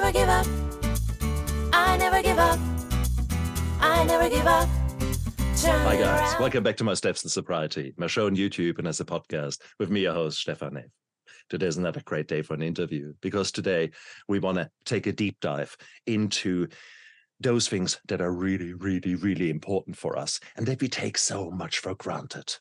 never give up. I never give up. I never give up. Turn Hi guys, around. welcome back to my Steps in Sobriety, my show on YouTube and as a podcast with me, your host Stefan Neff. Today's another great day for an interview because today we want to take a deep dive into those things that are really, really, really important for us and that we take so much for granted: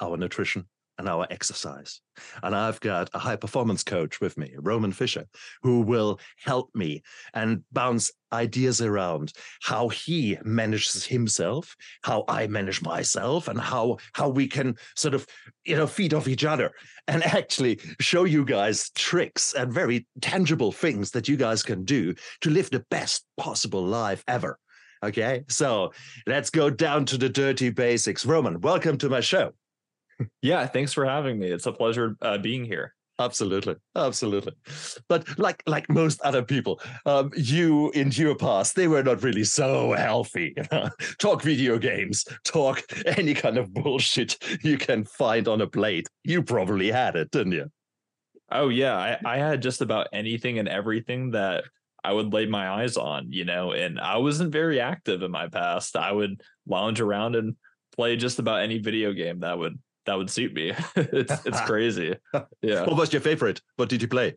our nutrition and our exercise. And I've got a high performance coach with me, Roman Fischer, who will help me and bounce ideas around how he manages himself, how I manage myself, and how how we can sort of you know feed off each other and actually show you guys tricks and very tangible things that you guys can do to live the best possible life ever. Okay, so let's go down to the dirty basics. Roman, welcome to my show. Yeah, thanks for having me. It's a pleasure uh, being here. Absolutely, absolutely. But like like most other people, um, you in your past they were not really so healthy. talk video games, talk any kind of bullshit you can find on a plate. You probably had it, didn't you? Oh yeah, I, I had just about anything and everything that I would lay my eyes on, you know, and I wasn't very active in my past. I would lounge around and play just about any video game that would that would suit me. it's it's crazy. Yeah. What was your favorite? What did you play?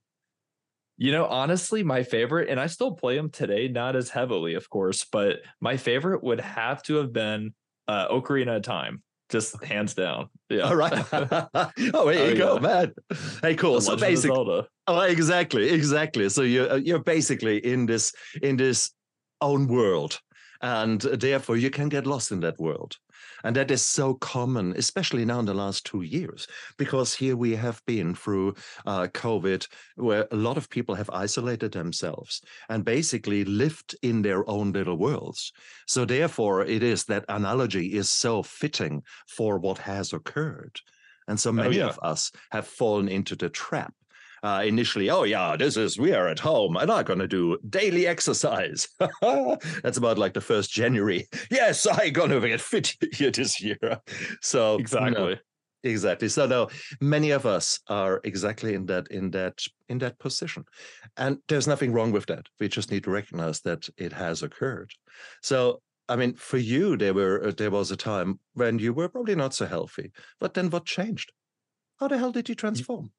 You know, honestly, my favorite, and I still play them today, not as heavily, of course, but my favorite would have to have been uh Ocarina of Time. Just hands down. Yeah. All right. oh, here Oh, you go, yeah. man. Hey, cool. The so basically, Oh, exactly, exactly. So you're uh, you're basically in this in this own world, and therefore you can get lost in that world, and that is so common, especially now in the last two years, because here we have been through uh, COVID, where a lot of people have isolated themselves and basically lived in their own little worlds. So therefore, it is that analogy is so fitting for what has occurred, and so many yeah. of us have fallen into the trap uh, initially, oh yeah, this is we are at home and I'm gonna do daily exercise. That's about like the first January. Yes, I'm gonna get fit here this year. So no, Exactly. exactly. So no, many of us are exactly in that in that in that position, and there's nothing wrong with that. We just need to recognize that it has occurred. So. I mean, for you, there were uh, there was a time when you were probably not so healthy, but then what changed? How the hell did you transform?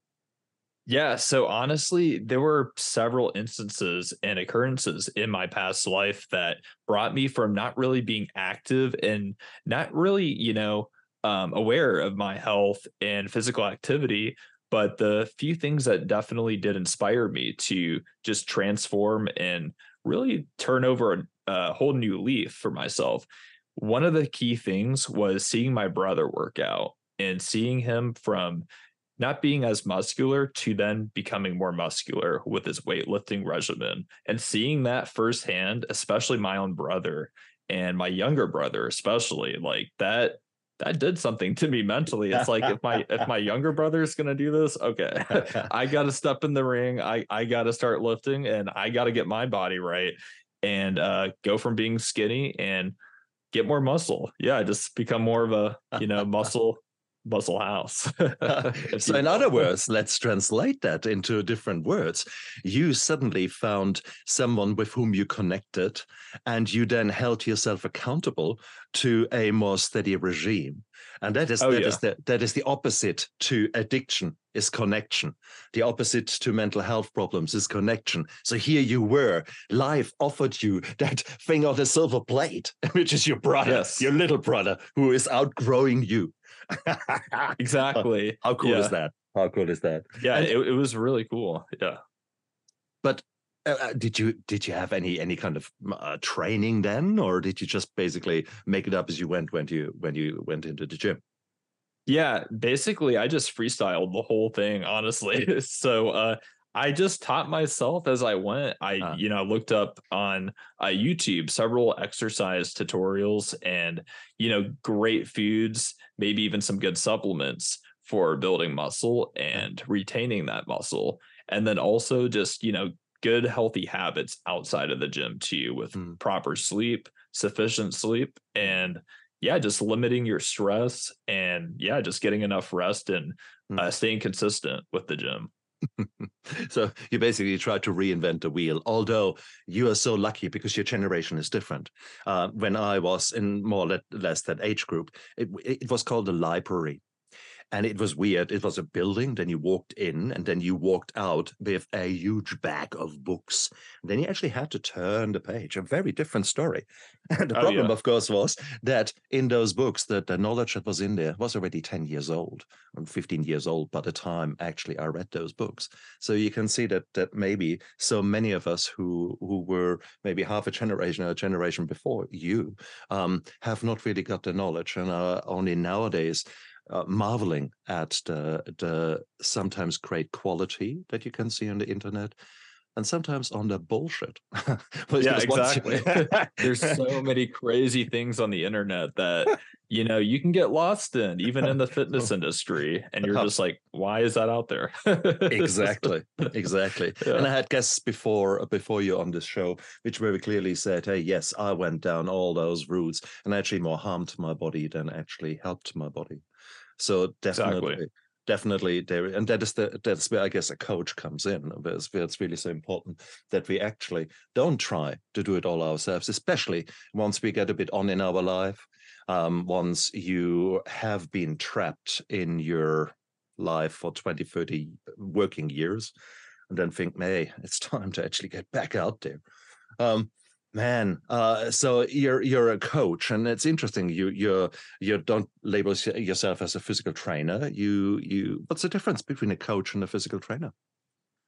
Yeah, so honestly, there were several instances and occurrences in my past life that brought me from not really being active and not really, you know, um, aware of my health and physical activity. But the few things that definitely did inspire me to just transform and really turn over a, a whole new leaf for myself. One of the key things was seeing my brother work out and seeing him from not being as muscular to then becoming more muscular with his weightlifting regimen and seeing that firsthand especially my own brother and my younger brother especially like that that did something to me mentally. It's like if my if my younger brother is going to do this okay i got to step in the ring i i got to start lifting and i got to get my body right and uh go from being skinny and get more muscle. Yeah just become more of a you know muscle muscle house. So in other words let's translate that into different words. You suddenly found someone with whom you connected and you then held yourself accountable to a more steady regime. And that is Oh, that yeah. is the that is the opposite to addiction is connection. The opposite to mental health problems is connection. So here you were life offered you that thing on the silver plate which is your brother Yes. your little brother who is outgrowing you exactly how cool Yeah. is that how cool is that yeah And- it, it was really cool yeah But uh, uh, did you did you have any any kind of uh, training then, or did you just basically make it up as you went when you when you went into the gym? Yeah, basically I just freestyled the whole thing, honestly. so uh I just taught myself as I went. I, Ah. you know, looked up on uh, YouTube several exercise tutorials and, you know, great foods, maybe even some good supplements for building muscle and retaining that muscle. And then also just, you know, good healthy habits outside of the gym too, with Mm. proper sleep, sufficient sleep, and yeah, just limiting your stress and yeah, just getting enough rest and Mm. uh, staying consistent with the gym. so you basically try to reinvent the wheel, although you are so lucky because your generation is different. Uh, when I was in more or less that age group, it, it was called the library and it was weird. It was a building. Then you walked in, and then you walked out with a huge bag of books. And then you actually had to turn the page. A very different story. And the Oh, problem, yeah. of course, was that in those books, that the knowledge that was in there was already ten years old, and fifteen years old by the time actually I read those books. So you can see that that maybe so many of us who who were maybe half a generation or a generation before you um, have not really got the knowledge, and are only nowadays uh, marveling at the the sometimes great quality that you can see on the internet and sometimes on the bullshit Yeah, Because once you- exactly. There's so many crazy things on the internet that you know you can get lost in, even in the fitness industry, and you're just like, why is that out there? exactly exactly Yeah. and i had guests before before you on this show which very clearly said hey yes i went down all those routes and actually more harmed my body than actually helped my body so definitely Exactly. definitely there and that is the that's where i guess a coach comes in where it's, where it's really so important that we actually don't try to do it all ourselves especially once we get a bit on in our life um, once you have been trapped in your life for 20 30 working years and then think hey it's time to actually get back out there um man uh so you're you're a coach and it's interesting you you're you don't label yourself as a physical trainer you you what's the difference between a coach and a physical trainer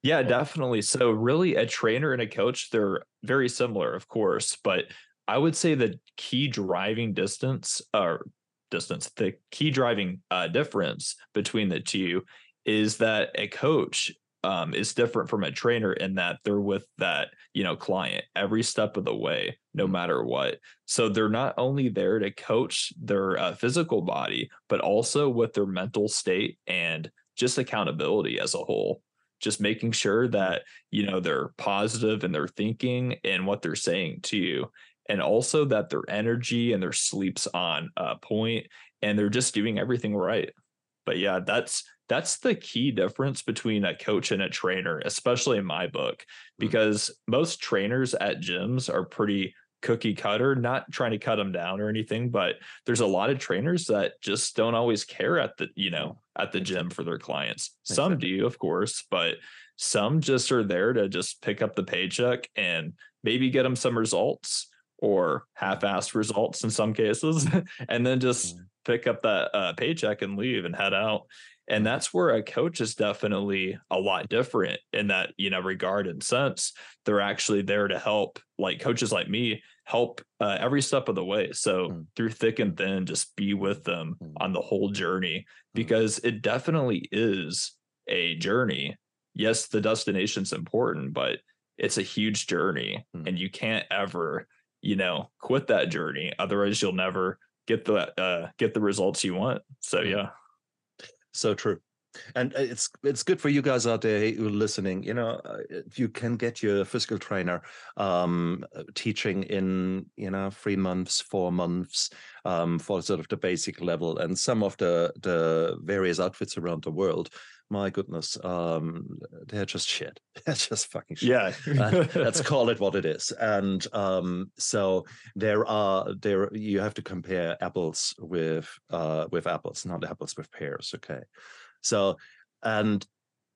Yeah, definitely. So, really, a trainer and a coach, they're very similar, of course, but I would say the key driving distance or distance, the key driving uh, difference between the two is that a coach um, is different from a trainer in that they're with that you know client every step of the way, no matter what. So they're not only there to coach their uh, physical body, but also with their mental state and just accountability as a whole. Just making sure that you know they're positive in their thinking and what they're saying to you and also that their energy and their sleeps on uh, point and they're just doing everything right. But yeah that's that's the key difference between a coach and a trainer especially in my book because most trainers at gyms are pretty cookie cutter not trying to cut them down or anything but there's a lot of trainers that just don't always care at the you know at the gym for their clients. Some do of course but some just are there to just pick up the paycheck and maybe get them some results or half-assed results in some cases and then just Mm. pick up that uh, paycheck and leave and head out and that's where a coach is definitely a lot different in that you know regard and sense they're actually there to help like coaches like me help uh, every step of the way so Mm. through thick and thin just be with them Mm. on the whole journey Mm. because it definitely is a journey yes the destination's important but it's a huge journey Mm. and you can't ever you know quit that journey otherwise you'll never get the uh get the results you want so Mm. yeah So true. And uh, it's it's good for you guys out there who are listening. You know, uh, you can get your physical trainer um, uh, teaching in you know three months, four months um, for sort of the basic level, and some of the the various outfits around the world. My goodness, um, they're just shit. They're just fucking shit. yeah let's call it what it is and um so there are there you have to compare apples with uh with apples not apples with pears okay so and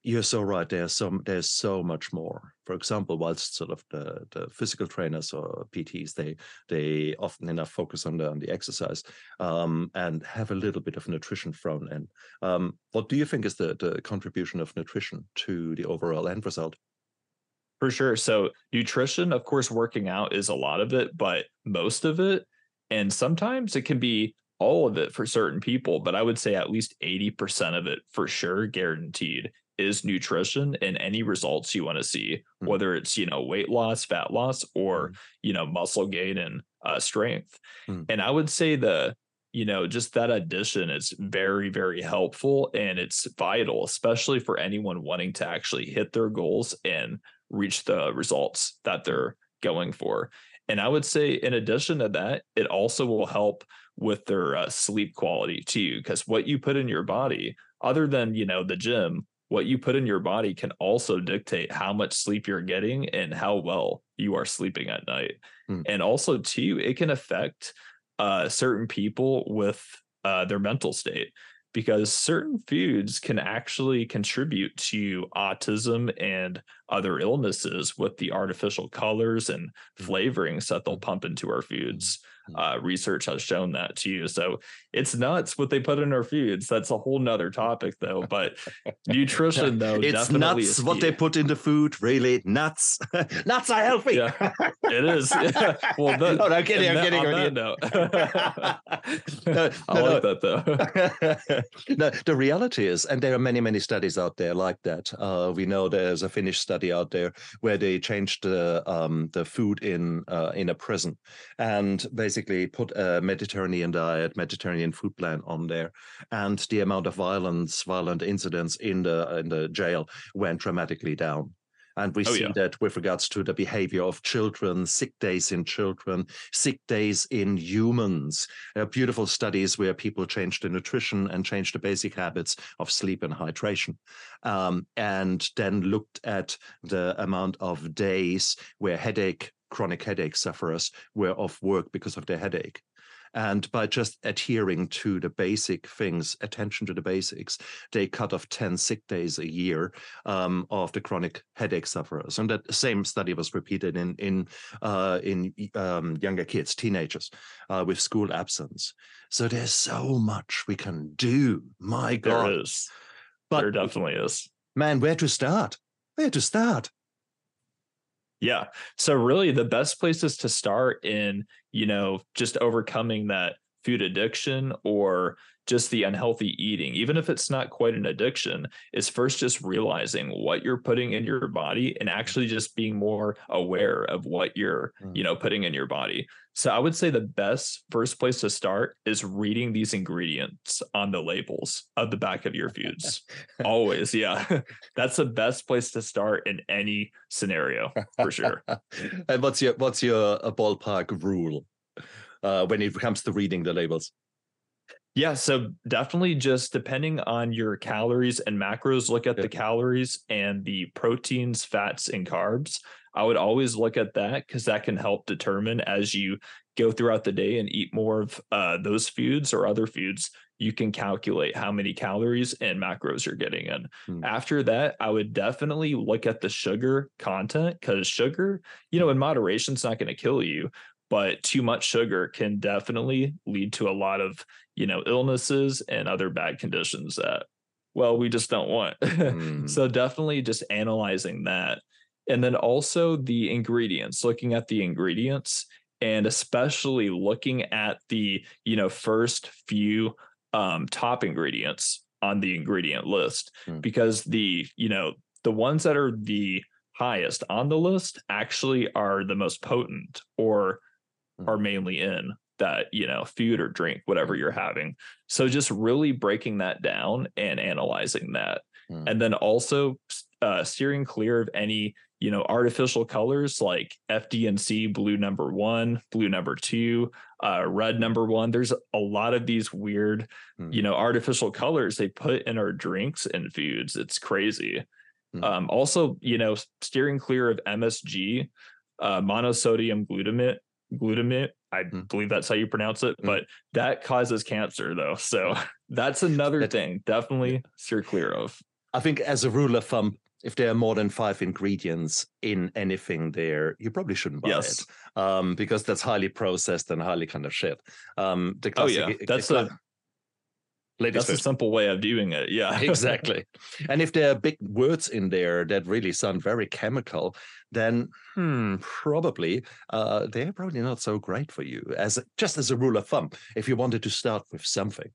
you're so right there's so there's so much more. For example whilst sort of the the physical trainers or pts they they often enough focus on the on the exercise um and have a little bit of nutrition thrown in. Um what do you think is the the contribution of nutrition to the overall end result? For sure. So nutrition, of course, working out is a lot of it, but most of it, and sometimes it can be all of it for certain people, but I would say at least 80% of it for sure, guaranteed, is nutrition and any results you want to see, Mm. whether it's, you know, weight loss, fat loss, or, Mm. you know, muscle gain and uh, strength. Mm. And I would say the, you know, just that addition is very, very helpful and it's vital, especially for anyone wanting to actually hit their goals and reach the results that they're going for. And I would say, in addition to that, it also will help with their uh, sleep quality too, because what you put in your body, other than you know the gym, what you put in your body can also dictate how much sleep you're getting and how well you are sleeping at night. Hmm. And also, too, it can affect uh, certain people with uh, their mental state because certain foods can actually contribute to autism and other illnesses with the artificial colors and Mm. flavorings that they'll pump into our foods. Uh, research has shown that to you. So it's nuts what they put in our foods. That's a whole nother topic, though. But nutrition, though, it's nuts what they put in the food. Really, nuts. nuts are healthy. Yeah, it is. Yeah. Well, no, no, I'm kidding. I'm and kidding. on kidding. that note, No, I like that though. no, the reality is, and there are many, many studies out there like that. Uh, we know there's a Finnish study out there where they changed the um, the food in uh, in a prison and basically put a Mediterranean diet, Mediterranean food plan on there, and the amount of violence, violent incidents in the in the jail went dramatically down. And we Oh, see yeah. that with regards to the behavior of children, sick days in children, sick days in humans. There are beautiful studies where people change the nutrition and change the basic habits of sleep and hydration. Um, and then looked at the amount of days where headache, chronic headache sufferers were off work because of their headache. And by just adhering to the basic things, attention to the basics, they cut off 10 sick days a year um, of the chronic headache sufferers. And that same study was repeated in in uh, in um, younger kids, teenagers, uh, with school absence. So there's so much we can do. My God! There is. But there definitely is. man, where to start? Where to start? Yeah. So really the best places to start in, you know, just overcoming that food addiction or just the unhealthy eating, even if it's not quite an addiction, is first just realizing what you're putting in your body and actually just being more aware of what you're, you mm. know, putting in your body. So I would say the best first place to start is reading these ingredients on the labels of the back of your foods. Always, yeah. That's the best place to start in any scenario for sure. and what's your what's your uh, ballpark rule uh, when it comes to reading the labels? Yeah, so definitely just depending on your calories and macros, look at Yeah. the calories and the proteins, fats, and carbs. I would always look at that because that can help determine as you go throughout the day and eat more of uh, those foods or other foods, you can calculate how many calories and macros you're getting in. Hmm. After that, I would definitely look at the sugar content because sugar, you know, in moderation is not going to kill you, but too much sugar can definitely lead to a lot of, you know, illnesses and other bad conditions that, well, we just don't want. Hmm. so definitely just analyzing that. And then also the ingredients, looking at the ingredients and especially looking at the, you know, first few um, top ingredients on the ingredient list Hmm. because the, you know, the ones that are the highest on the list actually are the most potent or Hmm. are mainly in that you know food or drink whatever you're having so just really breaking that down and analyzing that Hmm. and then also uh, steering clear of any you know artificial colors like FD&C blue number one blue number two uh, red number one there's a lot of these weird Hmm. you know artificial colors they put in our drinks and foods it's crazy Hmm. um, also you know steering clear of msg uh, monosodium glutamate glutamate i Hmm. believe that's how you pronounce it Hmm. but that causes cancer though so that's another That- thing definitely steer clear of I think as a rule of thumb, if there are more than five ingredients in anything there, you probably shouldn't buy yes it um, because that's highly processed and highly kind of shit. Um, the oh yeah that's cla- a that's a simple way of doing it yeah exactly. And if there are big words in there that really sound very chemical, then hmm, probably uh, they're probably not so great for you. As just as a rule of thumb, if you wanted to start with something.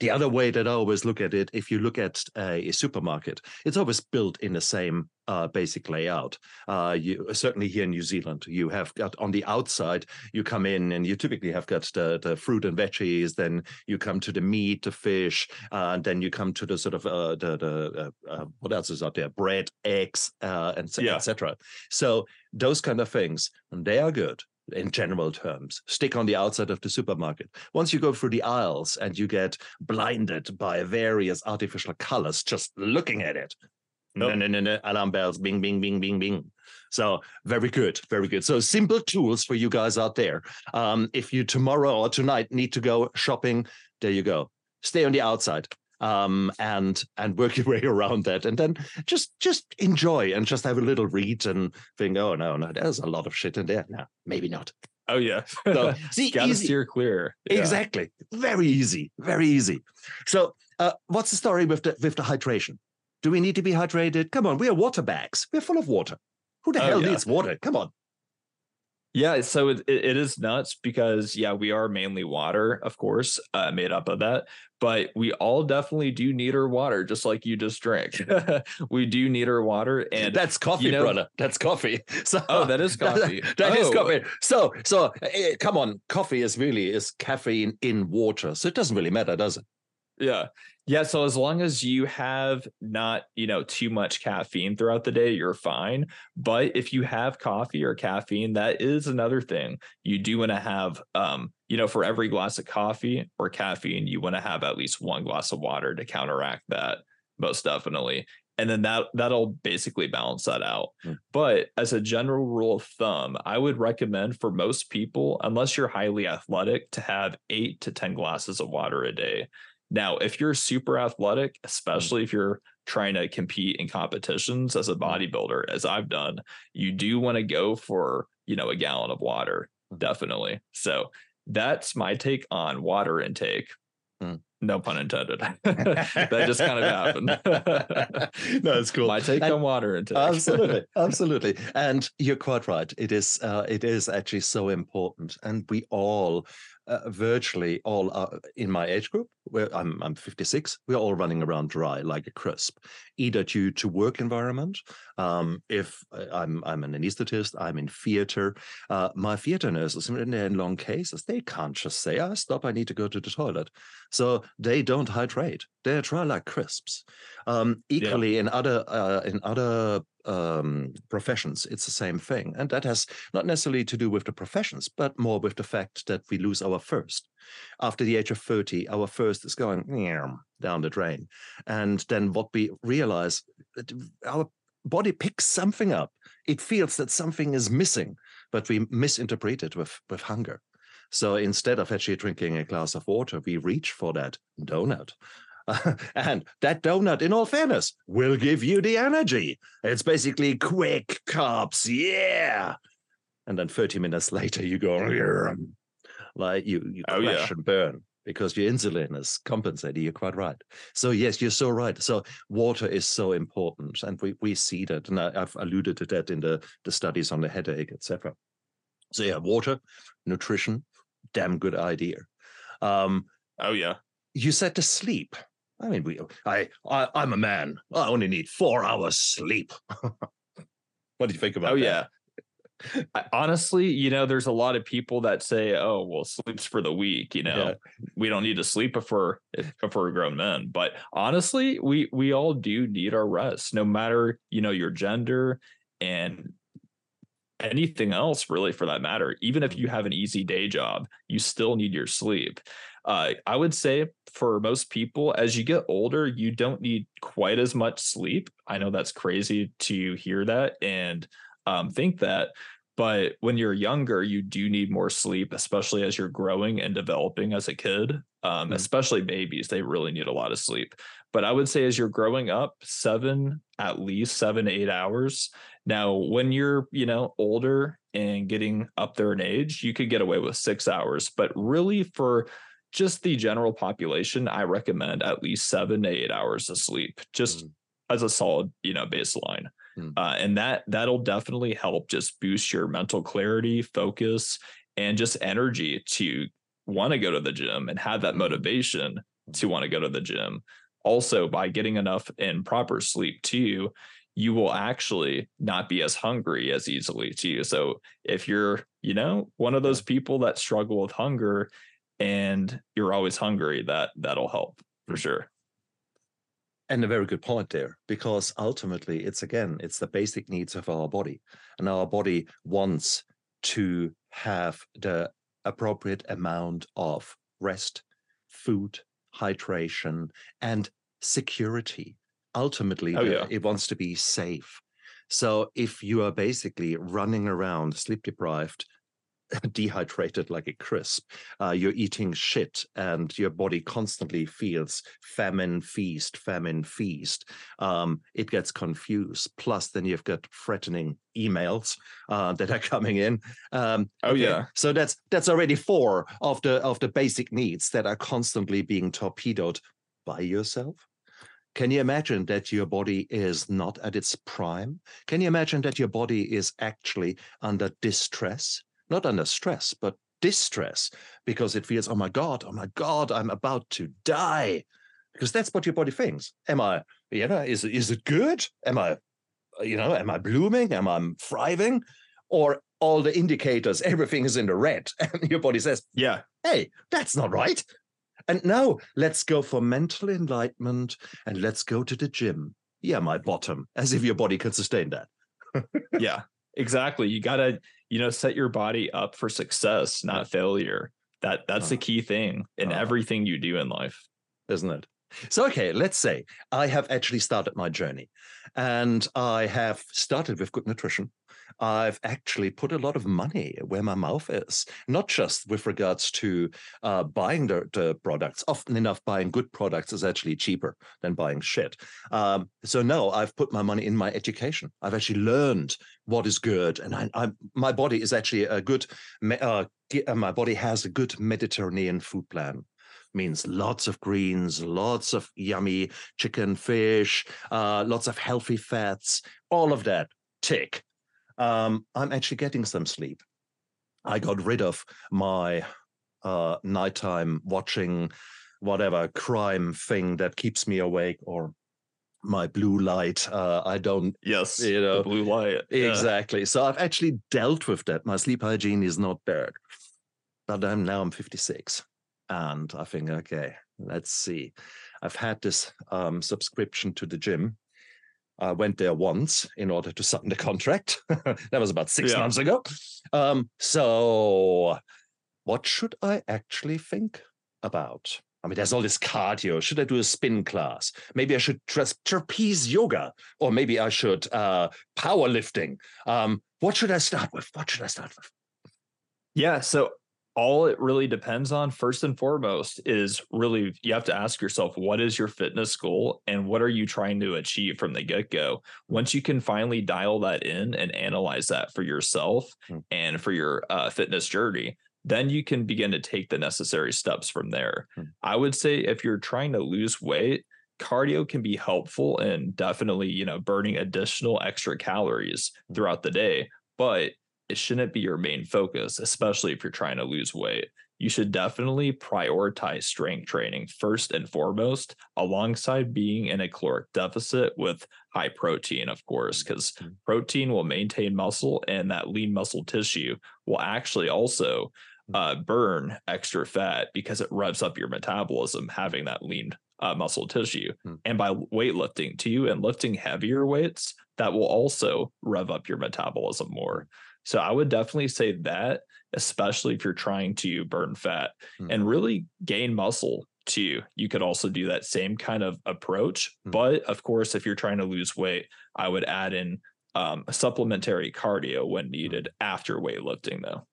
The other way that I always look at it, if you look at a, supermarket, it's always built in the same uh, basic layout. Uh, you certainly here in New Zealand, you have got on the outside, you come in and you typically have got the, the fruit and veggies. Then you come to the meat, the fish, uh, and then you come to the sort of uh, the the uh, uh, what else is out there? Bread, eggs, uh, and Yeah. etc. So those kind of things, and they are good. In general terms. Stick on the outside of the supermarket. Once you go through the aisles and you get blinded by various artificial colors just looking at it. No, no, no, no. Alarm bells, bing, bing, bing, bing, bing. So very good, very good. So simple tools for you guys out there. Um, if you tomorrow or tonight need to go shopping, there you go. Stay on the outside um, and and work your way around that, and then just just enjoy and just have a little read and think, oh no, no, there's a lot of shit in there. No, maybe not. Oh yeah. So see, Gotta easy. steer clear. Yeah. Exactly. Very easy. Very easy. So, uh, what's the story with the with the hydration? Do we need to be hydrated? Come on, we are water bags. We're full of water. Who the Oh, hell yeah. needs water? Come on. Yeah, so it, it it is nuts because yeah, we are mainly water, of course, uh, made up of that. But we all definitely do need our water, just like you just drank. we do need our water, and That's coffee, know- brother. That's coffee. So oh, that is that- coffee. that is Oh, coffee. So, so eh, come on, coffee is really is caffeine in water, so it doesn't really matter, does it? Yeah. Yeah. So as long as you have not, you know, too much caffeine throughout the day, you're fine. But if you have coffee or caffeine, that is another thing. You do want to have, um, you know, for every glass of coffee or caffeine, you want to have at least one glass of water to counteract that, most definitely. And then that that'll basically balance that out. Hmm. But as a general rule of thumb, I would recommend for most people, unless you're highly athletic, to have eight to 10 glasses of water a day. Now, if you're super athletic, especially if you're trying to compete in competitions as a bodybuilder, as I've done, you do want to go for, you know, a gallon of water, Mhm. definitely. So that's my take on water intake. Mm. No pun intended. that just kind of happened. no, it's cool. my take And- on water intake. absolutely absolutely and you're quite right it is uh, it is actually so important and we all uh, virtually all are in my age group where I'm, I'm 56 we're all running around dry like a crisp either due to work environment um, if uh, I'm, I'm an anesthetist i'm in theater uh, my theater nurses in long cases they can't just say ah stop i need to go to the toilet. So they don't hydrate they're dry like crisps. Um, equally in other uh, in other um, professions, it's the same thing, and that has not necessarily to do with the professions, but more with the fact that we lose our first. After the age of thirty, our first is going down the drain, and then what we realize, that our body picks something up. It feels that something is missing, but we misinterpret it with with hunger. So instead of actually drinking a glass of water, we reach for that donut. and that donut, in all fairness, will give you the energy. It's basically quick carbs, yeah. And then 30 minutes later, you go, like you, you Oh, crash yeah. and burn because your insulin is compensating. You're quite right. So yes, you're so right. So water is so important, and we we see that, and I, I've alluded to that in the the studies on the headache, etc. So yeah, water, nutrition, damn good idea. Um, oh yeah. you said to sleep. I mean, we. I, I. I'm a man. I only need four hours sleep. what do you think about Oh that? yeah. I- honestly, you know, there's a lot of people that say, "Oh, well, sleep's for the weak." You know, Yeah. we don't need to sleep if we're if, if we're grown men. But honestly, we we all do need our rest, no matter you know your gender and anything else, really, for that matter. Even if you mm-hmm. have an easy day job, you still need your sleep. Uh, I would say for most people, as you get older, you don't need quite as much sleep. I know that's crazy to hear that and um, think that. But when you're younger, you do need more sleep, especially as you're growing and developing as a kid. Um, Mhm. Especially babies, they really need a lot of sleep. But I would say as you're growing up, seven, at least seven, eight hours. Now, when you're, you know, older and getting up there in age, you could get away with six hours. But really, for just the general population, I recommend at least seven to eight hours of sleep, just Mm. as a solid, you know, baseline. Mm. Uh, and that that'll definitely help just boost your mental clarity, focus, and just energy to want to go to the gym and have that Mm. motivation to want to go to the gym. Also, by getting enough and proper sleep too, you will actually not be as hungry as easily too. So if you're, you know, one of those people that struggle with hunger and you're always hungry, that that'll help for mm. sure. And a very good point there, because ultimately it's again, it's the basic needs of our body. And our body wants to have the appropriate amount of rest, food, hydration, and security. Ultimately, Oh, yeah. it wants to be safe. So if you are basically running around sleep deprived, dehydrated like a crisp, uh, you're eating shit, and your body constantly feels famine, feast, famine, feast. Um, it gets confused. Plus, then you've got threatening emails uh, that are coming in. Um, Oh, yeah. So that's that's already four of the of the basic needs that are constantly being torpedoed by yourself. Can you imagine that your body is not at its prime? Can you imagine that your body is actually under distress? Not under stress, but distress because it feels, oh my God, oh my God, I'm about to die. Because that's what your body thinks. Am I, you know, is, is it good? Am I, you know, am I blooming? Am I thriving? Or all the indicators, everything is in the red. And your body says, Yeah. hey, that's not right. And now let's go for mental enlightenment and let's go to the gym. Yeah, my bottom, as if your body can sustain that. Yeah. Exactly. You gotta, you know, set your body up for success, not failure. That that's the Ah. key thing in Ah. everything you do in life. isn't it? So, okay, let's say I have actually started my journey and I have started with good nutrition. I've actually put a lot of money where my mouth is, not just with regards to uh, buying the, the products. Often enough, buying good products is actually cheaper than buying shit. Um, so, no, I've put my money in my education. I've actually learned what is good. And I, I, my body is actually a good, uh, uh, my body has a good Mediterranean food plan means lots of greens, lots of yummy chicken, fish, uh, lots of healthy fats, all of that. Tick. Um, I'm actually getting some sleep. I got rid of my uh, nighttime watching whatever crime thing that keeps me awake or my blue light. Uh, I don't Yes. You know, the blue light. Yeah. Exactly. So I've actually dealt with that. My sleep hygiene is not bad. But I'm now I'm 56. And I think, okay, let's see. I've had this um, subscription to the gym. I went there once in order to sign the contract. that was about six Yeah. months ago. Um, so what should I actually think about? I mean, there's all this cardio. Should I do a spin class? Maybe I should tra- trapeze yoga, or maybe I should uh, powerlifting. Um, what should I start with? What should I start with? Yeah. So all it really depends on, first and foremost, is really you have to ask yourself, what is your fitness goal and what are you trying to achieve from the get go? Once you can finally dial that in and analyze that for yourself Hmm. and for your uh, fitness journey, then you can begin to take the necessary steps from there. Hmm. I would say if you're trying to lose weight, cardio can be helpful in definitely, you know, burning additional extra calories Hmm. throughout the day, but it shouldn't be your main focus, especially if you're trying to lose weight. You should definitely prioritize strength training first and foremost, alongside being in a caloric deficit with high protein, of course, because Mhm. protein will maintain muscle and that lean muscle tissue will actually also uh, burn extra fat because it revs up your metabolism having that lean uh, muscle tissue. Mm. And by weightlifting too and lifting heavier weights, that will also rev up your metabolism more. So I would definitely say that, especially if you're trying to burn fat Mm. and really gain muscle too. You could also do that same kind of approach. Mm. But of course, if you're trying to lose weight, I would add in um, supplementary cardio when needed after weightlifting, though.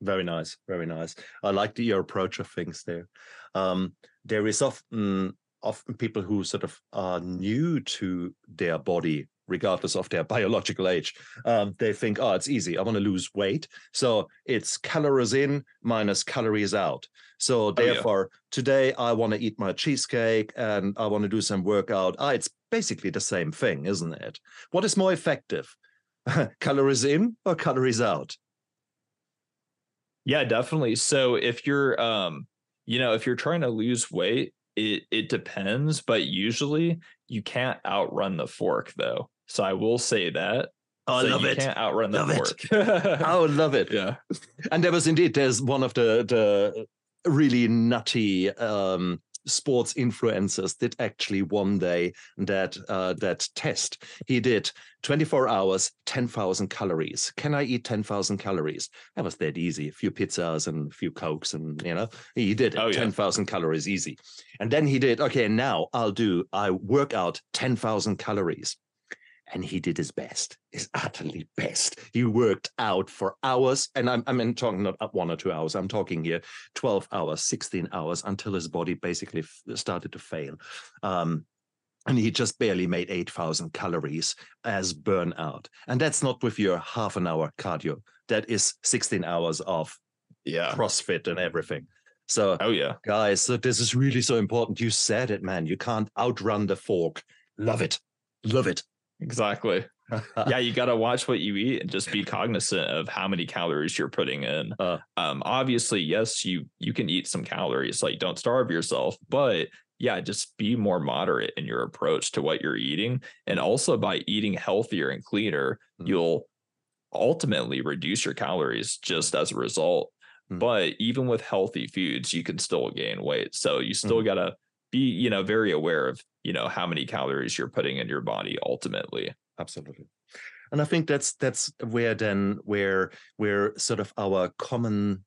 Very nice, very nice. I like the, your approach of things there. Um, there is often often people who sort of are new to their body, regardless of their biological age. Um, they think, oh, it's easy. I want to lose weight, so it's calories in minus calories out. So yeah. therefore, today I want to eat my cheesecake and I want to do some workout. Ah, it's basically the same thing, isn't it? What is more effective, calories in or calories out? Yeah, definitely. So if you're um, you know, if you're trying to lose weight, it it depends, but usually you can't outrun the fork though. So I will say that. I So love you it. can't outrun the Love fork. I would love it. yeah. And there was indeed there's one of the the really nutty um sports influencers did actually one day that uh, that test. He did 24 hours, 10,000 calories. Can I eat 10,000 calories? That was that easy. A few pizzas and a few cokes, and you know, he did. Oh, yeah. 10,000 calories easy. And then he did, okay, now I'll do, I work out 10,000 calories. And he did his best, his utterly best. He worked out for hours. And I'm, I'm talking not one or two hours. I'm talking here 12 hours, 16 hours until his body basically f- started to fail. Um, and he just barely made 8,000 calories as burnout. And that's not with your half an hour cardio. That is 16 hours of Yeah. CrossFit and everything. So Oh yeah. guys so this is really so important you said it man you can't outrun the fork love it love it Exactly. yeah, you got to watch what you eat and just be cognizant of how many calories you're putting in. Uh. um, obviously, yes, you you can eat some calories, like don't starve yourself, but yeah, just be more moderate in your approach to what you're eating, and also by eating healthier and cleaner, Mm. you'll ultimately reduce your calories just as a result. Mm. But even with healthy foods, you can still gain weight. So you still got to be, you know, very aware of, you know, how many calories you're putting in your body ultimately. absolutely and i think that's that's where then where where sort of our common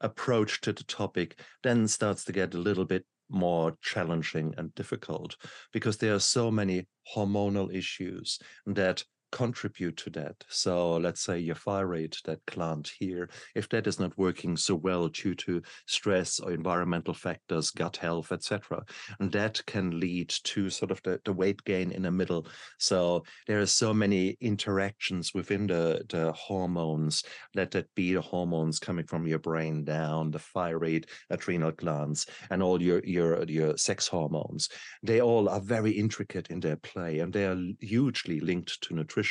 approach to the topic then starts to get a little bit more challenging and difficult because there are so many hormonal issues that contribute to that so let's say your thyroid that gland here if that is not working so well due to stress or environmental factors gut health etc and that can lead to sort of the, the weight gain in the middle so there are so many interactions within the, the hormones, let that be the hormones coming from your brain down, the thyroid, adrenal glands, and all your your your sex hormones. They all are very intricate in their play, and they are hugely linked to nutrition,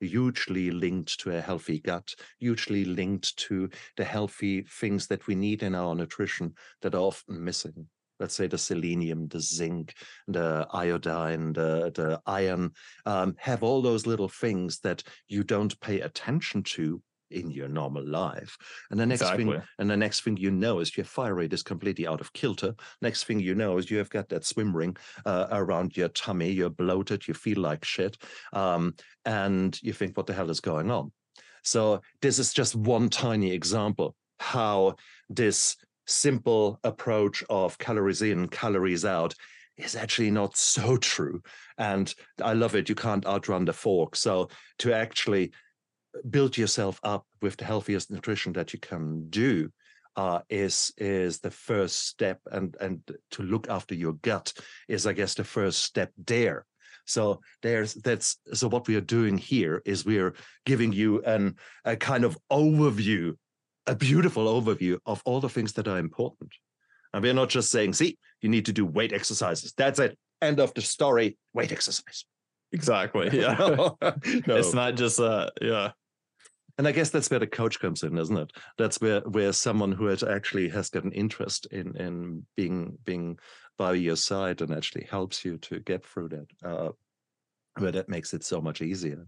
hugely linked to a healthy gut, hugely linked to the healthy things that we need in our nutrition that are often missing. Let's say the selenium, the zinc, the iodine, the, the iron, um, have all those little things that you don't pay attention to in your normal life. And the next thing, and the next thing you know is your thyroid is completely out of kilter. Next thing you know is you have got that swim ring uh, around your tummy. You're bloated. You feel like shit, um, and you think, "What the hell is going on?" So this is just one tiny example how this simple approach of calories in, calories out is actually not so true. And I love it. You can't outrun the fork. So to actually build yourself up with the healthiest nutrition that you can do uh, is is the first step, and and to look after your gut is, I guess, the first step there. So there's that's so what we are doing here is we are giving you an a kind of overview, a beautiful overview of all the things that are important. And we're not just saying, see, you need to do weight exercises. That's it. End of the story. Weight exercise. Exactly. Yeah. no. It's not just uh yeah. And I guess that's where the coach comes in, isn't it? That's where where someone who has actually has got an interest in in being being by your side and actually helps you to get through that. Uh, where that makes it so much easier.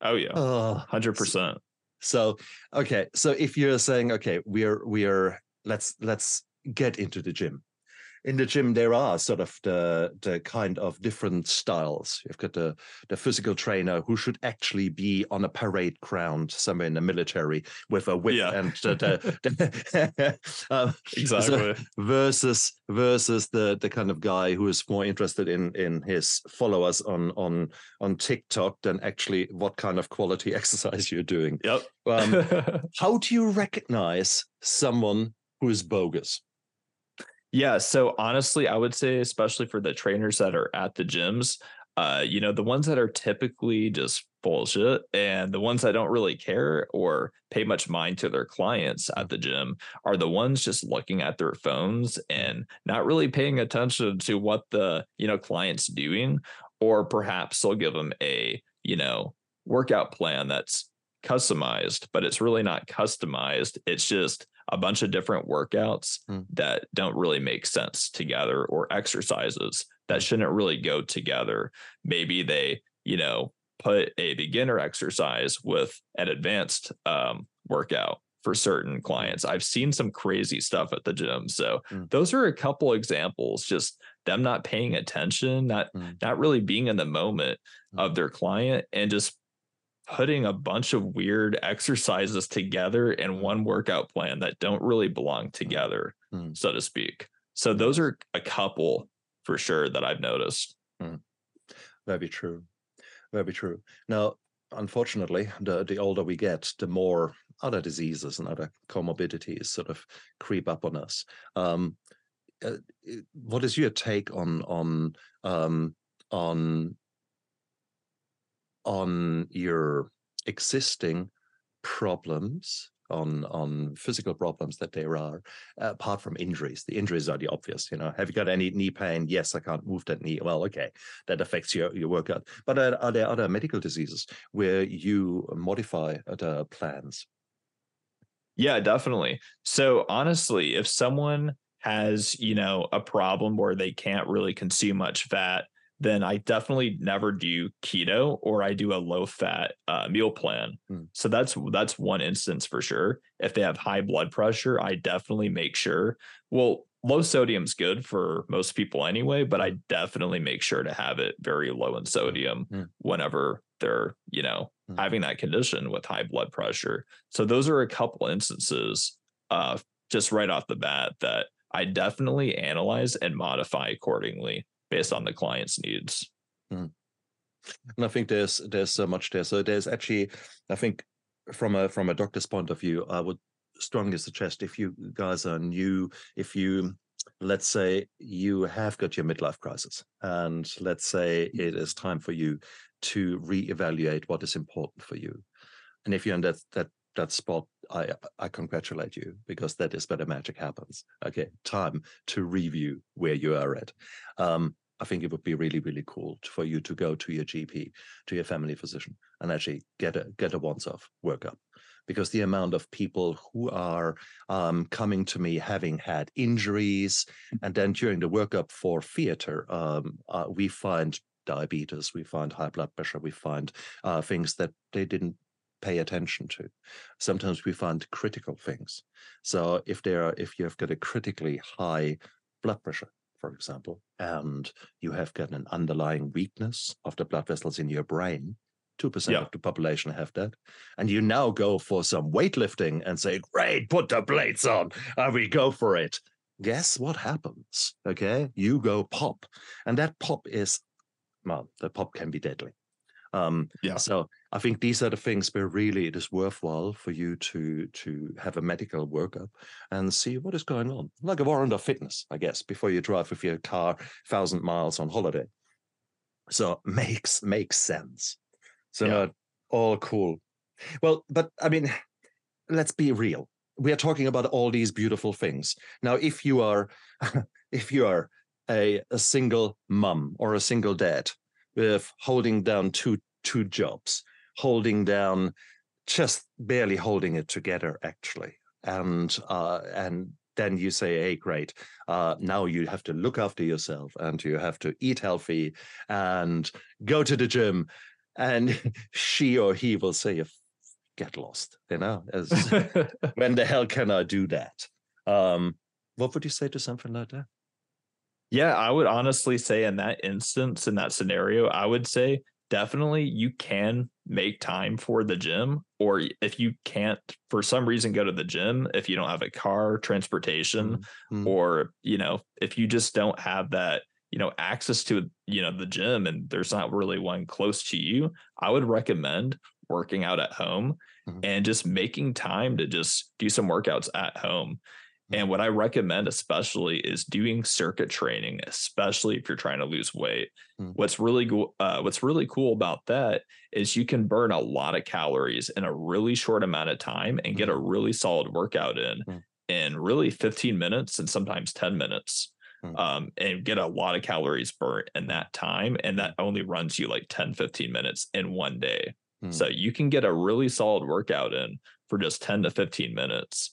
Oh yeah. Oh, Hundred percent. So okay, so if you're saying okay, we're we're let's let's get into the gym. In the gym, there are sort of the the kind of different styles. You've got the the physical trainer who should actually be on a parade ground somewhere in the military with a whip Yeah. and the, the, um, Exactly. versus versus the the kind of guy who is more interested in in his followers on on on TikTok than actually what kind of quality exercise you're doing. yep. Um, how do you recognize someone who is bogus? Yeah. So honestly, I would say, especially for the trainers that are at the gyms, uh, you know, the ones that are typically just bullshit and the ones that don't really care or pay much mind to their clients at the gym are the ones just looking at their phones and not really paying attention to what the, you know, client's doing. Or perhaps they'll give them a, you know, workout plan that's customized, but it's really not customized. It's just a bunch of different workouts Hmm. that don't really make sense together or exercises that shouldn't really go together. Maybe they, you know, put a beginner exercise with an advanced um, workout for certain clients. I've seen some crazy stuff at the gym. So Mm. those are a couple examples, just them not paying attention, not Mm. not really being in the moment of Mm. their client and just putting a bunch of weird exercises together in Mm. one workout plan that don't really belong together, Mm. so to speak. So those are a couple for sure that I've noticed. Very true. Very true. Now, unfortunately, the, the older we get, the more other diseases and other comorbidities sort of creep up on us. Um, uh, what is your take on on um, on on your existing problems on on physical problems that there are apart from injuries. The injuries are the obvious you know. Have you got any knee pain? Yes i can't move that knee. Well okay that affects your your workout. But are, are there other medical diseases where you modify the plans? Yeah, definitely. So honestly, if someone has, you know, a problem where they can't really consume much fat, then I definitely never do keto or I do a low fat uh, meal plan. Hmm. So that's that's one instance for sure. If they have high blood pressure, I definitely make sure. Well, low sodium's good for most people anyway, but I definitely make sure to have it very low in sodium Hmm. whenever they're, you know, Hmm. having that condition with high blood pressure. So those are a couple instances uh just right off the bat that I definitely analyze and modify accordingly based on the client's needs. and i think there's there's so much there. So there's actually i think from a from a doctor's point of view i would strongly suggest if you guys are new if you let's say you have got your midlife crisis and let's say it is time for you to reevaluate what is important for you. And if you're in that that that spot i i congratulate you because that is where the magic happens. Okay time to review where you are at. Um i think it would be really really cool for you to go to your gp to your family physician and actually get a get a once off workup. Because the amount of people who are um, coming to me having had injuries and then during the workup for theater um, uh, we find diabetes we find high blood pressure we find uh, things that they didn't pay attention to. Sometimes we find critical things. So if there are if you've got a critically high blood pressure for example and you have got an underlying weakness of the blood vessels in your brain. 2% Yeah. of the population have that. And you now go for some weightlifting and say great put the plates on. And we go for it. Guess what happens? Okay? You go pop. And that pop is well the pop can be deadly um Yeah. so i think these are the things where really it is worthwhile for you to to have a medical workup and see what is going on like a warrant of fitness i guess before you drive with your car thousand miles on holiday. So makes makes sense. So Yeah. all cool. Well but i mean let's be real. We are talking about all these beautiful things. Now if you are if you are a, a single mum or a single dad with holding down two two jobs holding down just barely holding it together actually and uh and then you say hey great uh now you have to look after yourself and you have to eat healthy and go to the gym and she or he will say get lost you know as when the hell can I do that? Um, what would you say to something like that? Yeah, I would honestly say in that instance, in that scenario, I would say definitely you can make time for the gym. Or if you can't, for some reason, go to the gym, if you don't have a car, transportation, Mm, mm. or, you know, if you just don't have that, you know, access to, you know, the gym and there's not really one close to you, I would recommend working out at home Mhm. and just making time to just do some workouts at home. And Mm-hmm. what I recommend, especially, is doing circuit training, especially if you're trying to lose weight. Mm. What's really cool, uh, what's really cool about that is you can burn a lot of calories in a really short amount of time and get a really solid workout in Mm. in really 15 minutes and sometimes 10 minutes. Mm. Um, and get a lot of calories burnt in that time. And that only runs you like 10, 15 minutes in one day. Mm. So you can get a really solid workout in for just 10 to 15 minutes.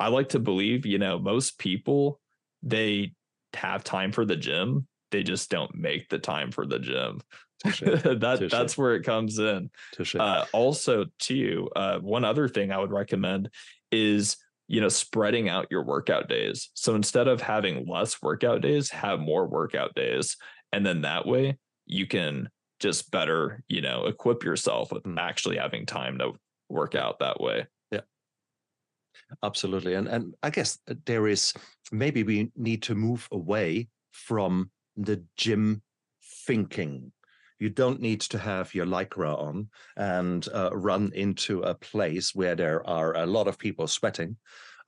I like to believe, you know, most people they have time for the gym they just don't make the time for the gym. That touche. that's where it comes in. Uh, also, too, uh, one other thing I would recommend is you know spreading out your workout days. So instead of having less workout days, have more workout days, and then that way you can just better you know equip yourself with Mm. actually having time to work out that way. Absolutely. And and I guess there is maybe we need to move away from the gym thinking. You don't need to have your lycra on and uh, run into a place where there are a lot of people sweating.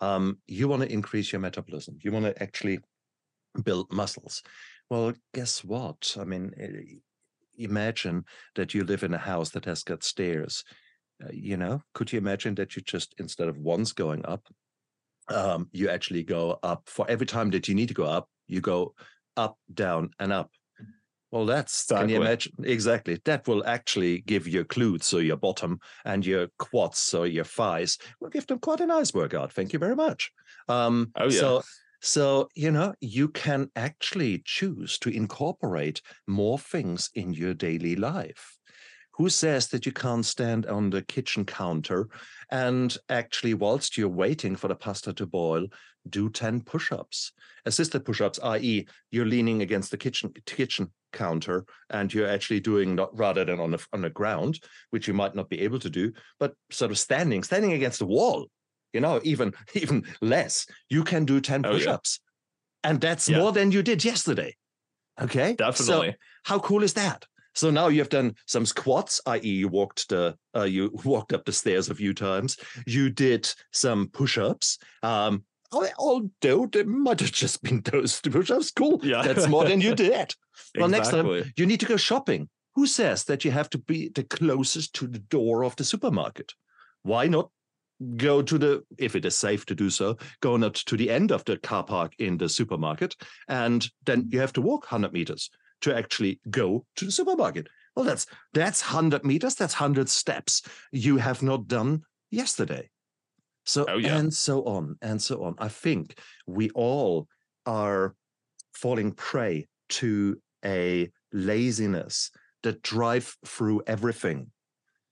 Um, you want to increase your metabolism. You want to actually build muscles. Well, guess what? I mean, eh, imagine that you live in a house that has got stairs uh, you know could you imagine that you just instead of once going up um, you actually go up for every time that you need to go up you go up down and up? Well that's can you imagine? Exactly. That will actually give your glutes so your bottom and your quads so your thighs will give them quite a nice workout. Thank you very much. Um Oh, yeah. so so you know you can actually choose to incorporate more things in your daily life who says that you can't stand on the kitchen counter and actually, whilst you're waiting for the pasta to boil, do 10 push ups? Assisted push ups, i.e., you're leaning against the kitchen kitchen counter and you're actually doing not rather than on the, on the ground, which you might not be able to do, but sort of standing, standing against the wall, you know, even even less. You can do 10 Oh, yeah. And that's Yeah. more than you did yesterday. Okay. So- Definitely. how cool is that? So now you have done some squats, i.e., you walked the uh, you walked up the stairs a few times. You did some push-ups. Um, al- although there might have just been those push-ups. Cool. Yeah. That's more than you did. Well, next time you need to go shopping. Who says that you have to be the closest to the door of the supermarket? Why not go to the, if it is safe to do so, go not to the end of the car park in the supermarket, and then you have to walk 100 meters to actually go to the supermarket. Well, that's that's 100 meters, that's 100 steps you have not done yesterday. So Oh, yeah. and so on and so on. I think we all are falling prey to a laziness that drive through everything.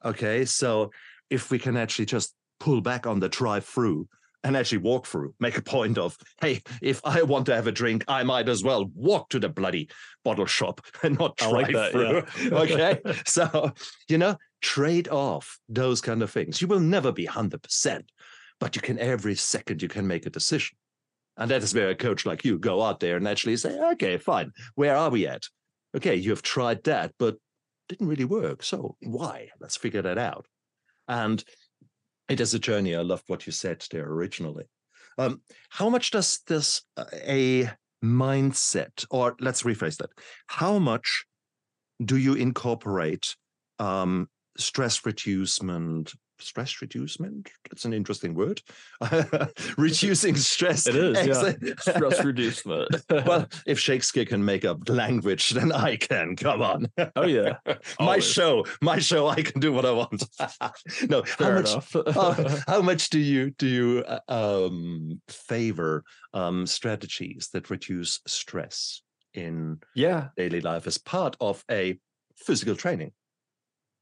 Okay, so if we can actually just pull back on the drive through and actually walk through, make a point of, hey, if I want to have a drink, I might as well walk to the bloody bottle shop and not drive like that, through. yeah. okay, so you know, trade off those kind of things. You will never be hundred percent, but you can every second you can make a decision. And that is where a coach like you go out there and actually say, okay, fine, where are we at? Okay, you have tried that, but didn't really work. So why? Let's figure that out. And it is a journey. I loved what you said there originally. Um, how much does this uh, a mindset, or let's rephrase that, how much do you incorporate um, stress reducement? Stress reducement? That's an interesting word. Reducing stress. It is, yeah. Stress reducement. well, if Shakespeare can make up language, then I can. Come on. oh yeah. my show, my show. I can do what I want. no, how much? uh, how much do you do you uh, um, favor um, strategies that reduce stress in yeah. daily life as part of a physical training?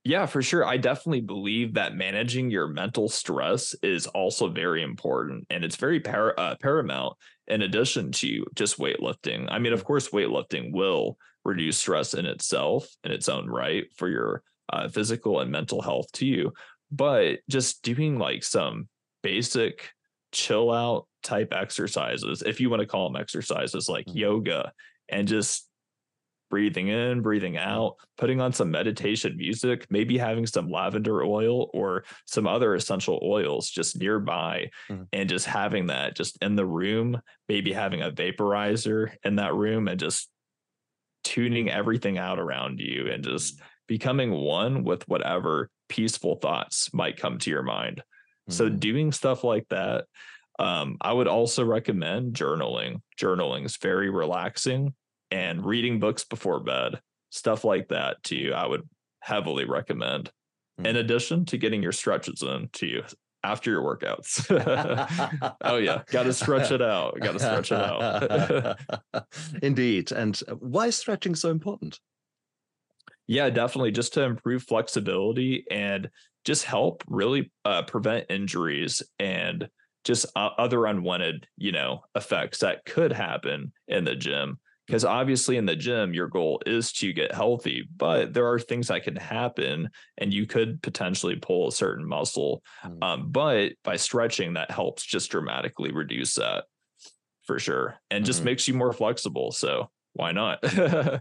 Yeah, for sure. I definitely believe that managing your mental stress is also very important and it's very par- uh, paramount in addition to just weightlifting. I mean, of course, weightlifting will reduce stress in itself in its own right for your uh, physical and mental health to you. But just doing like some basic chill out type exercises, if you want to call them exercises like Mhm. yoga and just breathing in, breathing out, putting on some meditation music, maybe having some lavender oil or some other essential oils just nearby, Mhm. and just having that just in the room, maybe having a vaporizer in that room and just tuning everything out around you and just becoming one with whatever peaceful thoughts might come to your mind. So Mm. doing stuff like that, um, I would also recommend journaling. Journaling is very relaxing, and reading books before bed, stuff like that too. I would heavily recommend. In Mm. addition to getting your stretches in to you after your workouts. oh yeah, got to stretch it out. Got to stretch it out. Indeed. And why is stretching so important? Yeah, definitely. Just to improve flexibility and just help really uh, prevent injuries and just uh, other unwanted, you know, effects that could happen in the gym. Because obviously, in the gym, your goal is to get healthy, but there are things that can happen, and you could potentially pull a certain muscle. Mm. Um, but by stretching, that helps just dramatically reduce that for sure, and just mm-hmm. makes you more flexible. So why not?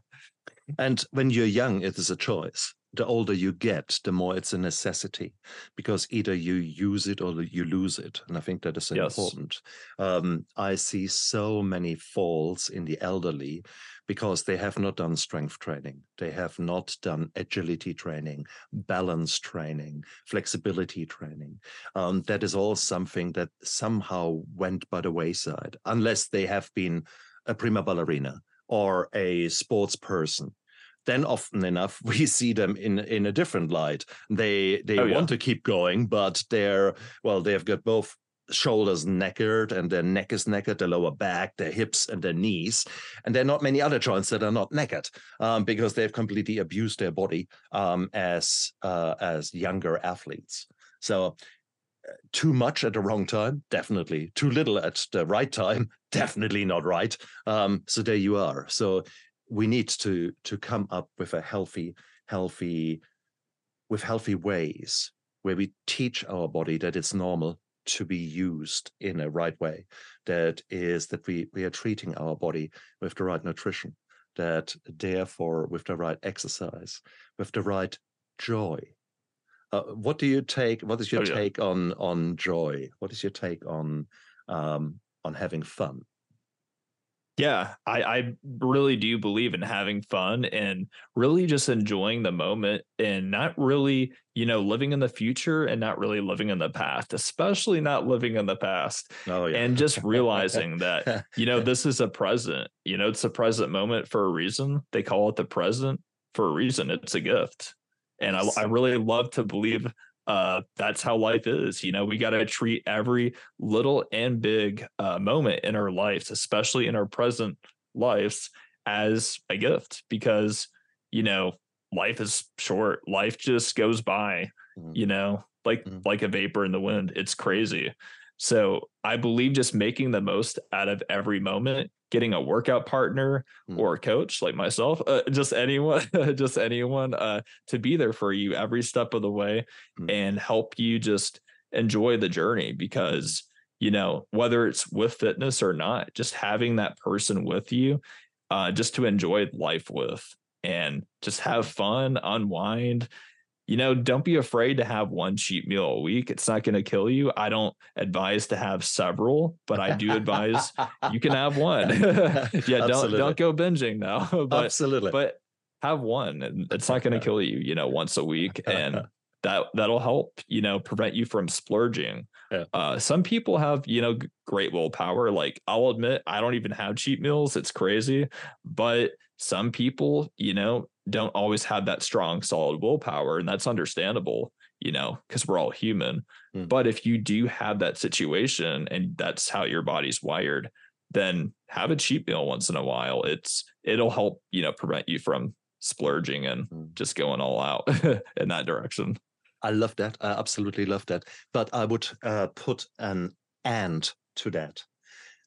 and when you're young, it is a choice the older you get, the more it's a necessity because either you use it or you lose it. And I think that is yes. important. Um, I see so many falls in the elderly because they have not done strength training. They have not done agility training, balance training, flexibility training. Um, that is all something that somehow went by the wayside, unless they have been a prima ballerina or a sports person then often enough we see them in in a different light. They they oh, want yeah. to keep going, but they're well, they've got both shoulders knackered and their neck is knackered, their lower back, their hips and their knees. And there are not many other joints that are not knackered um, because they've completely abused their body um, as uh, as younger athletes. So uh, too much at the wrong time, definitely. Too little at the right time, definitely not right. Um, so there you are. So we need to to come up with a healthy healthy with healthy ways where we teach our body that it's normal to be used in a right way that is that we we are treating our body with the right nutrition that therefore with the right exercise with the right joy. Uh, what do you take what is your oh, yeah. take on on joy? What is your take on um on having fun yeah, I, I really do believe in having fun and really just enjoying the moment and not really, you know, living in the future and not really living in the past, especially not living in the past. Oh, yeah. And just realizing that, you know, this is a present, you know, it's a present moment for a reason. They call it the present for a reason. It's a gift. And I, I really love to believe uh, that's how life is. You know, we got to treat every little and big uh, moment in our lives, especially in our present lives, as a gift because, you know, life is short. Life just goes by, mm-hmm. you know, like mm-hmm. like a vapor in the wind. It's crazy. So I believe just making the most out of every moment, getting a workout partner mm. or a coach like myself, uh, just anyone, just anyone uh, to be there for you every step of the way mm. and help you just enjoy the journey because you know whether it's with fitness or not, just having that person with you, uh, just to enjoy life with and just have fun, unwind, you know, don't be afraid to have one cheat meal a week. It's not going to kill you. I don't advise to have several, but I do advise you can have one. yeah, don't don't go binging now. but, Absolutely. But have one and it's not going to kill you, you know, once a week and that that'll help, you know, prevent you from splurging. Yeah. Uh, some people have, you know, great willpower. Like I'll admit, I don't even have cheat meals. It's crazy, but some people, you know, don't always have that strong, solid willpower. And that's understandable, you know, because we're all human. Mm. But if you do have that situation and that's how your body's wired, then have a cheat meal once in a while. It's it'll help, you know, prevent you from splurging and mm. just going all out in that direction. I love that. I absolutely love that. But I would uh, put an and to that.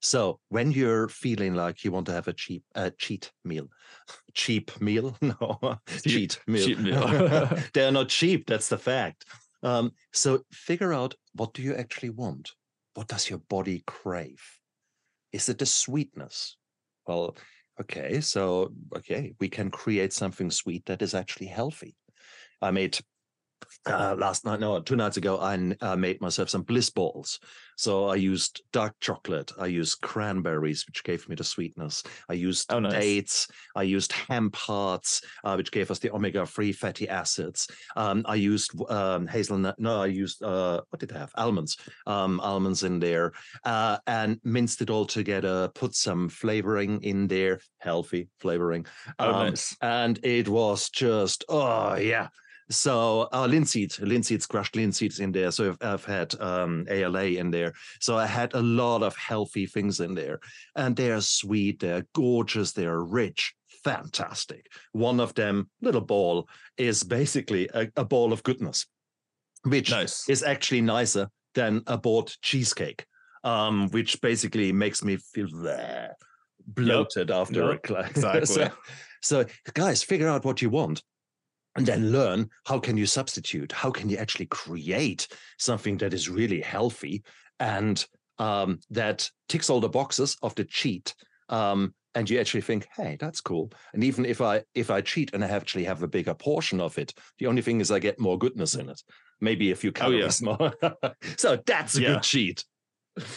So when you're feeling like you want to have a cheap uh, cheat meal, cheap meal, no, cheat meal. Cheap meal. They're not cheap. That's the fact. Um, so figure out what do you actually want. What does your body crave? Is it the sweetness? Well, okay, so okay, we can create something sweet that is actually healthy. I made uh, last night, no, two nights ago, I uh, made myself some bliss balls. So I used dark chocolate, I used cranberries, which gave me the sweetness. I used oh, nice. dates, I used hemp hearts, uh, which gave us the omega-3 fatty acids. Um, I used um, hazelnut, no, I used, uh, what did I have? Almonds, um, almonds in there, uh, and minced it all together, put some flavoring in there, healthy flavoring. Oh, um, nice. And it was just, oh, yeah So uh, linseed, linseeds, crushed linseeds in there. So I've, I've had um, ALA in there. So I had a lot of healthy things in there, and they are sweet, they're gorgeous, they are rich, fantastic. One of them, little ball, is basically a, a ball of goodness, which Nice. is actually nicer than a bought cheesecake, um, which basically makes me feel bleh, bloated after Yep, a class. exactly. so, so, guys, figure out what you want. And then learn how can you substitute? How can you actually create something that is really healthy and um, that ticks all the boxes of the cheat? Um, and you actually think, hey, that's cool. And even if I if I cheat and I actually have a bigger portion of it, the only thing is I get more goodness in it. Maybe a few Oh, yeah. calories more. so that's a Yeah. good cheat.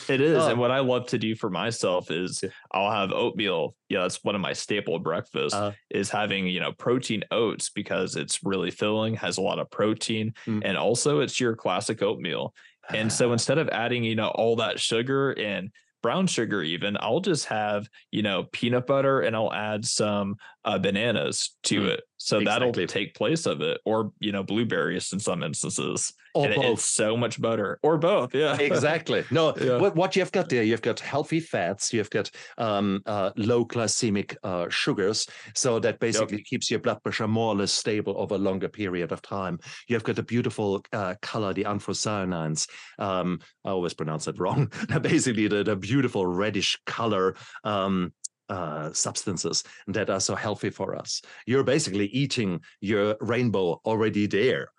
It is. Oh. and what I love to do for myself is I'll have oatmeal. Yeah, that's one of my staple breakfasts Uh-huh. is having, you know, protein oats because it's really filling, has a lot of protein, Mm. and also it's your classic oatmeal. And so instead of adding, you know, all that sugar and brown sugar even, I'll just have, you know, peanut butter and I'll add some uh, bananas to Mm, it. So exactly. that'll take place of it or, you know, blueberries in some instances. or and it- both. it's so much better or both. Yeah. exactly. No, Yeah. what, what you've got there, you've got healthy fats, you've got um, uh, low glycemic uh, sugars, so that basically keeps your blood pressure more or less stable over a longer period of time. You've got a beautiful uh, color, the anthocyanins. Um, I always pronounce it wrong. basically, the, the beautiful reddish color. Um, uh, substances that are so healthy for us. You're basically eating your rainbow already there,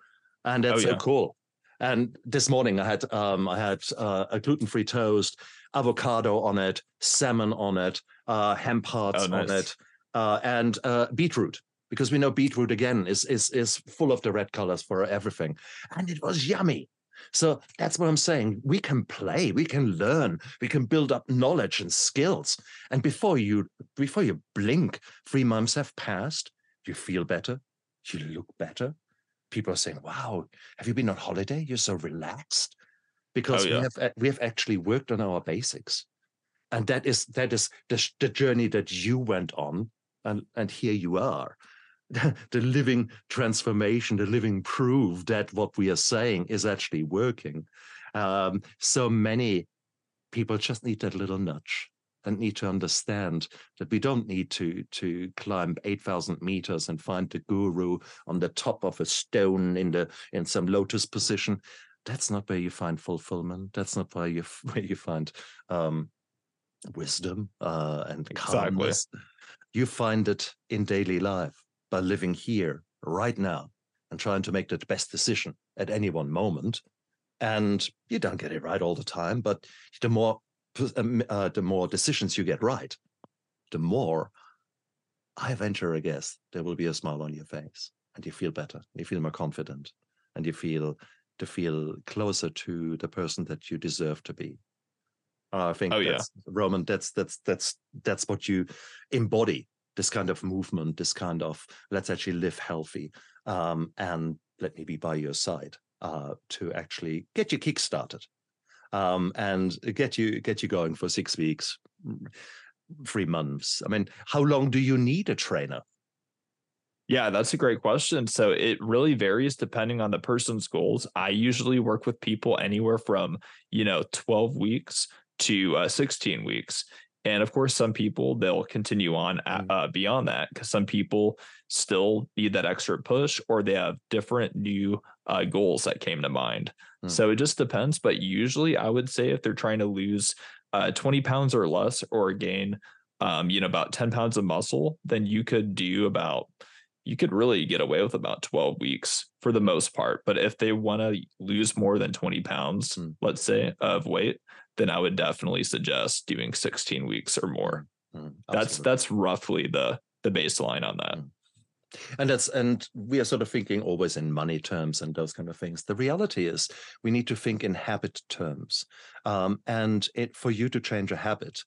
and that's so yeah. cool. And this morning I had um, I had uh, a gluten free toast, avocado on it, salmon on it, uh, hemp hearts Oh, on it, uh, and uh, beetroot because we know beetroot again is is is full of the red colors for everything, and it was yummy. So that's what I'm saying. We can play, we can learn, we can build up knowledge and skills. And before you before you blink, three months have passed. You feel better, you look better. People are saying, "Wow, have you been on holiday? You're so relaxed." Oh, because Oh, yeah. we have eh, we have actually worked on our basics, and that is that is the, the journey that you went on, and and here you are the living transformation, the living proof that what we are saying is actually working. Um, so many people just need that little nudge and need to understand that we don't need to to climb 8000 meters and find the guru on the top of a stone in the in some lotus position that's not where you find fulfillment that's not where you where you find um wisdom uh and Exactly. calmness you find it in daily life by living here right now and trying to make the best decision at any one moment. And you don't get it right all the time but the more um, uh, the more decisions you get right the more i venture a guess there will be a smile on your face and you feel better you feel more confident and you feel to feel closer to the person that you deserve to be. I think Oh, yeah. roman that's that's that's that's what you embody this kind of movement this kind of let's actually live healthy um, and let me be by your side uh, to actually get you kick started um, and get you get you going for six weeks mm, three months i mean how long do you need a trainer Yeah, that's a great question. So it really varies depending on the person's goals. I usually work with people anywhere from, you know, 12 weeks to uh, 16 weeks. And of course, some people they'll continue on Mm. uh, beyond that because some people still need that extra push or they have different new uh, goals that came to mind. Mm. So it just depends. But usually, I would say if they're trying to lose uh, 20 pounds or less or gain, um, you know, about 10 pounds of muscle, then you could do about you could really get away with about 12 weeks for the most part. But if they want to lose more than 20 pounds, Mm. let's say, of weight, then I would definitely suggest doing 16 weeks or more. Mm, That's that's roughly the the baseline on that. Mm. and that's and we are sort of thinking always in money terms and those kind of things the reality is we need to think in habit terms um, and it for you to change a habit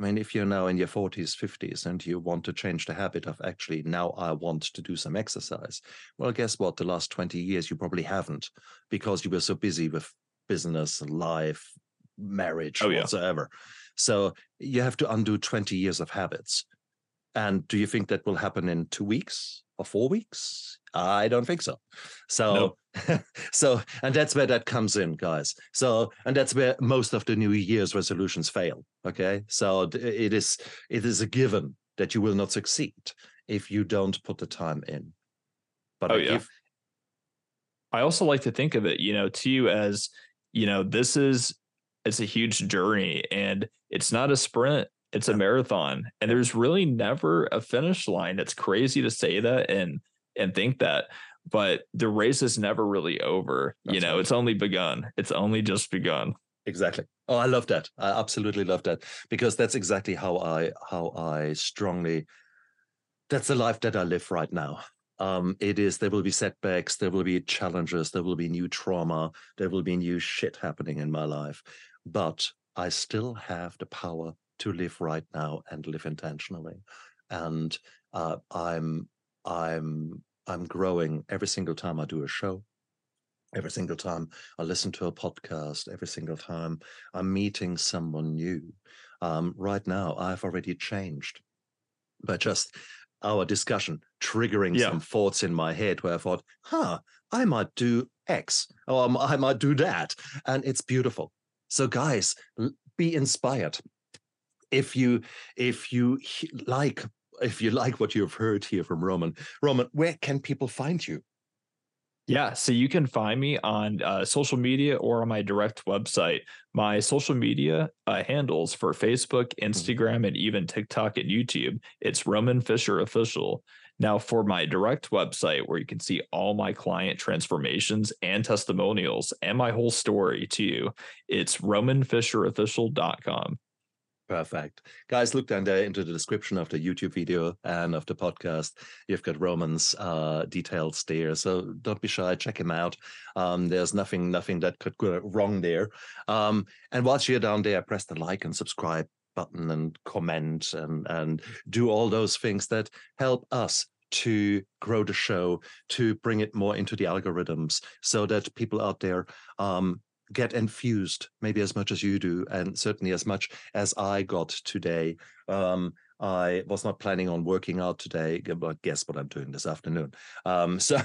i mean if you're now in your 40s 50s and you want to change the habit of actually now i want to do some exercise well guess what the last 20 years you probably haven't because you were so busy with business life marriage Oh, yeah. whatsoever so you have to undo 20 years of habits and do you think that will happen in two weeks or four weeks? I don't think so. So, so, and that's where that comes in, guys. So, and that's where most of the New Year's resolutions fail. Okay, so it is it is a given that you will not succeed if you don't put the time in. But oh, yeah. If, I also like to think of it, you know, to you as, you know, this is it's a huge journey and it's not a sprint, it's a marathon. And there's really never a finish line. It's crazy to say that and and think that, but the race is never really over. That's you know, right. it's only begun. It's only just begun. Exactly. Oh, I love that. I absolutely love that because that's exactly how I how I strongly that's the life that I live right now. Um, it is there will be setbacks, there will be challenges, there will be new trauma, there will be new shit happening in my life, but I still have the power to live right now and live intentionally, and uh, I'm I'm I'm growing every single time I do a show. Every single time I listen to a podcast, every single time I'm meeting someone new. Um, right now, I've already changed by just our discussion triggering yeah. some thoughts in my head where I thought, huh, I might do X or I might do that. And it's beautiful. So, guys, be inspired. If you if you like if you like what you've heard here from Roman, Roman, where can people find you? Yeah, so you can find me on uh, social media or on my direct website. My social media uh, handles for Facebook, mm-hmm. Instagram, and even TikTok and YouTube, it's Roman Fischer Official. Now, for my direct website, where you can see all my client transformations and testimonials and my whole story to you, it's romanfischerofficial.com. Perfect. Guys, look down there into the description of the YouTube video and of the podcast. You've got Roman's uh, details there. So don't be shy, check him out. Um, there's nothing, nothing that could go wrong there. Um, and whilst you're down there, press the like and subscribe button and comment and and do all those things that help us to grow the show, to bring it more into the algorithms so that people out there um, get infused maybe as much as you do and certainly as much as i got today. Um, i was not planning on working out today but guess what i'm doing this afternoon? Um, so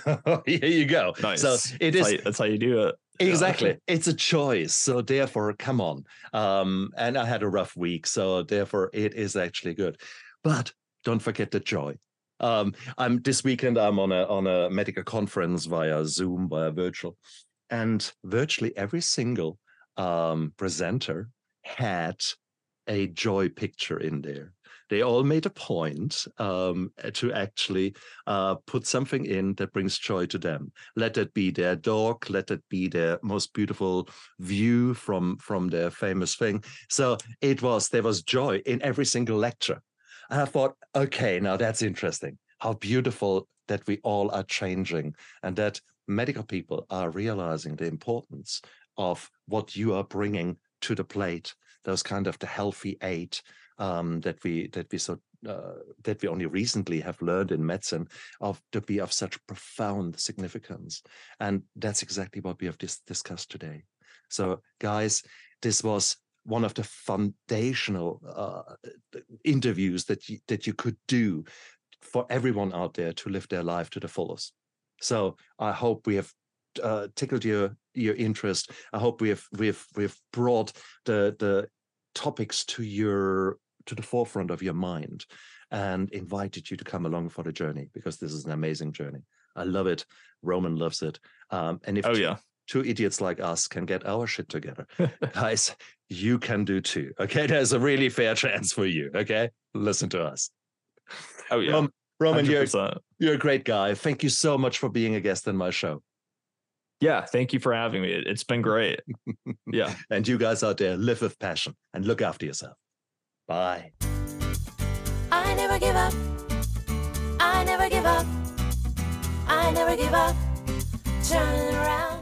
here you go. Nice. so it that's is how, that's how you do it. Exactly. yeah. it's a choice. So therefore come on. Um, and i had a rough week so therefore it is actually good. But don't forget the joy. Um, I'm this weekend. I'm on a on a medical conference via Zoom, via virtual, and virtually every single um, presenter had a joy picture in there. They all made a point um, to actually uh, put something in that brings joy to them. Let it be their dog, let it be their most beautiful view from from their famous thing. So it was there was joy in every single lecture. And I thought, okay, now that's interesting. How beautiful that we all are changing and that medical people are realizing the importance of what you are bringing to the plate those kind of the healthy eight um, that we that we so uh, that we only recently have learned in medicine of to be of such profound significance. And that's exactly what we have dis- discussed today. So guys this was one of the foundational uh, interviews that you, that you could do for everyone out there to live their life to the fullest so I hope we have uh, tickled your your interest. I hope we have we have we have brought the the topics to your to the forefront of your mind and invited you to come along for the journey because this is an amazing journey. I love it. Roman loves it. Um, and if oh yeah. Two idiots like us can get our shit together. Guys, you can do too. Okay. There's a really fair chance for you. Okay. Listen to us. Oh, yeah. Um, Roman, you're, you're a great guy. Thank you so much for being a guest on my show. Yeah, thank you for having me. It's been great. Yeah. and you guys out there, live with passion and look after yourself. Bye. I never give up. I never give up. I never give up. Turn around.